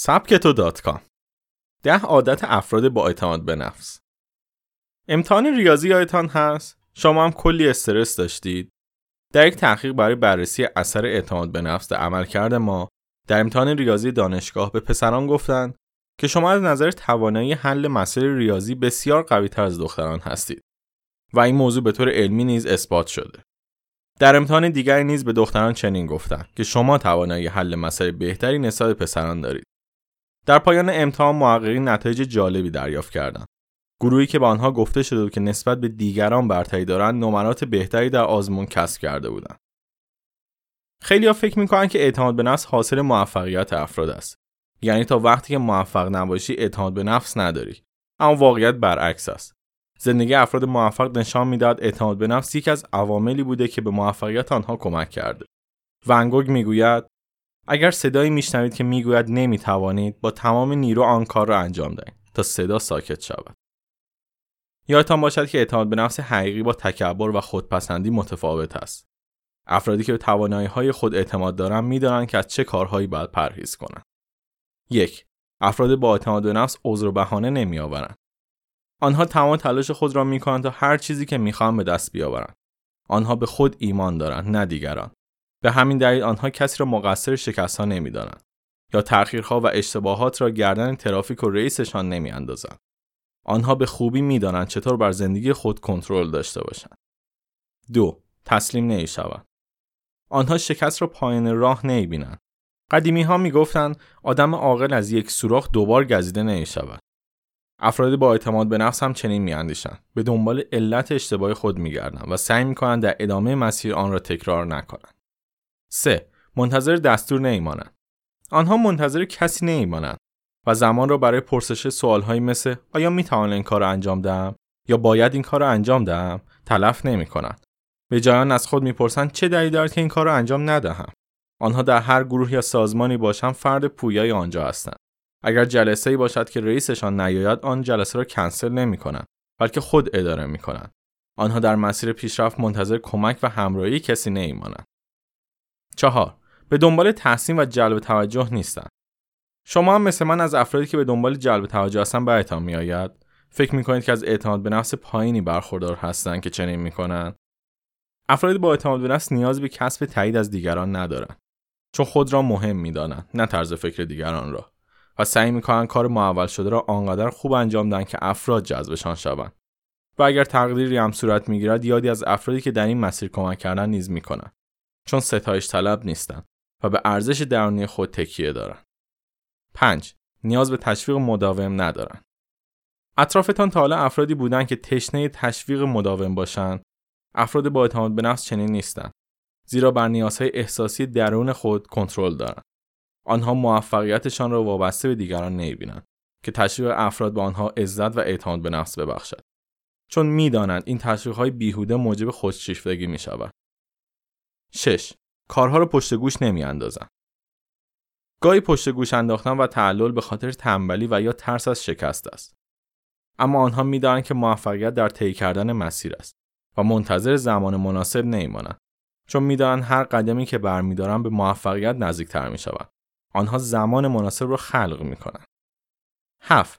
سبکتو دات ده عادت افراد با اعتماد به نفس. امتحان ریاضی یادتان هست؟ شما هم کلی استرس داشتید. در یک تحقیق برای بررسی اثر اعتماد به نفس در عملکرد ما در امتحان ریاضی دانشگاه به پسران گفتند که شما از نظر توانایی حل مسائل ریاضی بسیار قوی تر از دختران هستید و این موضوع به طور علمی نیز اثبات شده. در امتحان دیگری نیز به دختران چنین گفتند که شما توانایی حل مسائل بهتری نسبت پسران دارید. در پایان امتحان محققین نتایج جالبی دریافت کردند. گروهی که به آنها گفته شده بود که نسبت به دیگران برتری دارند نمرات بهتری در آزمون کسب کرده بودند. خیلی ها فکر می‌کنن که اعتماد به نفس حاصل موفقیت افراد است. یعنی تا وقتی که موفق نباشی اعتماد به نفس نداری. اما واقعیت برعکس است. زندگی افراد موفق نشان می‌داد اعتماد به نفس یکی از عواملی بوده که به موفقیت آنها کمک کرده. ونگوگ می‌گوید اگر صدایی میشنوید که می‌گوید نمی‌توانید با تمام نیرو آن کار را انجام دهید تا صدا ساکت شود. یادتان باشد که اعتماد به نفس حقیقی با تکبر و خودپسندی متفاوت است. افرادی که به توانایی های خود اعتماد دارند می‌دانند که از چه کارهایی باید پرهیز کنند. یک افراد با اعتماد به نفس عذر و بهانه نمیآورند. آنها تمام تلاش خود را می‌کنند تا هر چیزی که می‌خواهند به دست بیاورند. آنها به خود ایمان دارند نه دیگران. به همین دلیل آنها کسی را مقصر شکست ها نمی‌دانند یا تأخیرها و اشتباهات را گردن ترافیک و رئیسشان نمیاندازند. آنها به خوبی می‌دانند چطور بر زندگی خود کنترل داشته باشند. دو تسلیم نمی‌شوند. آنها شکست را پایان راه نمی‌بینند. قدیمی ها می‌گفتند آدم عاقل از یک سوراخ دوبار گزیده نمی شود. افراد با اعتماد به نفس هم چنین میاندیشند به دنبال علت اشتباه خود میگردند و سعی می‌کنند در ادامه مسیر آن را تکرار نکنند 3. منتظر دستور نمیمانند. آنها منتظر کسی نمیمانند و زمان را برای پرسش سوالهایی مثل آیا می توانم این کار را انجام دهم یا باید این کار را انجام دهم تلف نمی کنند. به جایان از خود می‌پرسند چه دلیلی دارد که این کار را انجام ندهم. آنها در هر گروه یا سازمانی باشند فرد پویای آنجا هستند. اگر جلسه ای باشد که رئیسشان نیاید آن جلسه را کنسل نمی کنند بلکه خود اداره می کنند. آنها در مسیر پیشرفت منتظر کمک و همراهی کسی نمیمانند. چهار. به دنبال تحسین و جلب توجه نیستن. شما هم مثل من از افرادی که به دنبال جلب توجه هستن برایتان میآید. فکر می‌کنید که از اعتماد به نفس پایینی برخوردار هستند که چنین می‌کنند افرادی با اعتماد به نفس نیاز به کسب تایید از دیگران ندارند چون خود را مهم می‌دانند نه طرز فکر دیگران را. و سعی می‌کنند کار معول شده را آنقدر خوب انجام دهند که افراد جذبشان شوند. و اگر تقدیری هم صورت می‌گیرد یادی از افرادی که در این مسیر کمک کردن نیز می‌کنند. چون ستایش طلب نیستن و به ارزش درونی خود تکیه دارن. 5. نیاز به تشویق مداوم ندارن. اطرافتان تا حالا افرادی بودن که تشنه تشویق مداوم باشند. افراد با اعتماد به نفس چنین نیستند. زیرا بر نیازهای احساسی درون خود کنترل دارند. آنها موفقیتشان را وابسته به دیگران نمی‌بینند که تشویق افراد به آنها عزت و اعتماد به نفس ببخشد. چون می‌دانند این تشویقهای بیهوده موجب خودشیفتگی می شود. 6. کارها رو پشت گوش نمیاندازن. گاهی پشت گوش انداختن و تعلل به خاطر تنبلی و یا ترس از شکست است. اما آنها می‌دانند که موفقیت در طی کردن مسیر است و منتظر زمان مناسب نمیمانند چون می‌دانند هر قدمی که برمیدارند به موفقیت نزدیکتر می‌شوند. آنها زمان مناسب را خلق می‌کنند. 7.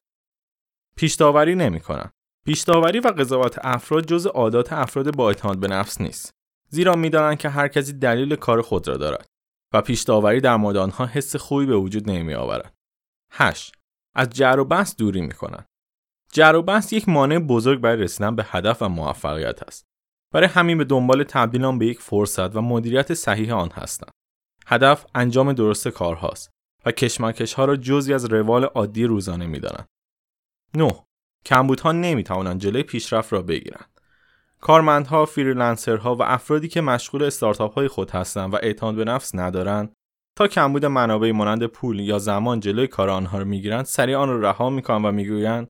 پیش داوری نمی‌کنند. پیش داوری و قضاوت افراد جز عادات افراد با اعتماد به نفس نیست. زیرا می‌دانند که هر کسی دلیل کار خود را دارد و پیش داوری در مورد آنها حس خوبی به وجود نمی آورد. 8. از جر و بحث دوری می کنند. جر و بحث یک مانع بزرگ برای رسیدن به هدف و موفقیت است. برای همین به دنبال تبدیل آن به یک فرصت و مدیریت صحیح آن هستند. هدف انجام درست کارهاست و کشمکش ها را جزی از روال عادی روزانه می دانند. 9. کمبودها نمی توانند جلوی پیشرفت را بگیرند. کارمندها، فریلنسرها و افرادی که مشغول استارتاپ های خود هستند و اعتماد به نفس ندارند تا کمبود منابع مانند پول یا زمان جلوی کار آنها را می‌گیرند سریع آن را رها می‌کنند و می‌گویند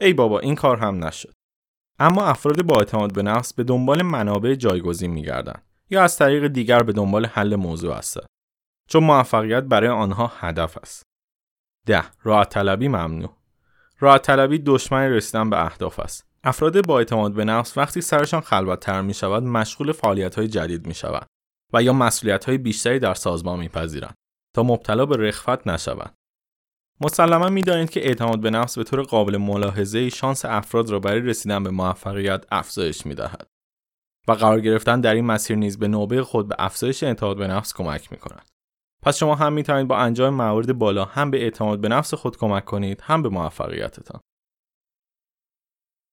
ای بابا این کار هم نشد. اما افراد با اعتماد به نفس به دنبال منابع جایگزین میگردند یا از طریق دیگر به دنبال حل موضوع هستند چون موفقیت برای آنها هدف است. ده. راحت طلبی ممنوع. راحت طلبی دشمن رسیدن به اهداف است. افراد با اعتماد به نفس وقتی سرشان خلوتتر می شود مشغول فعالیت های جدید می شود و یا مسئولیت های بیشتری در سازمان می پذیرند تا مبتلا به رخوت نشوند. مسلما می‌دانید که اعتماد به نفس به طور قابل ملاحظه شانس افراد را برای رسیدن به موفقیت افزایش می‌دهد و قرار گرفتن در این مسیر نیز به نوبه خود به افزایش اعتماد به نفس کمک می کند. پس شما هم می توانید با انجام موارد بالا هم به اعتماد به نفس خود کمک کنید هم به موفقیتتان.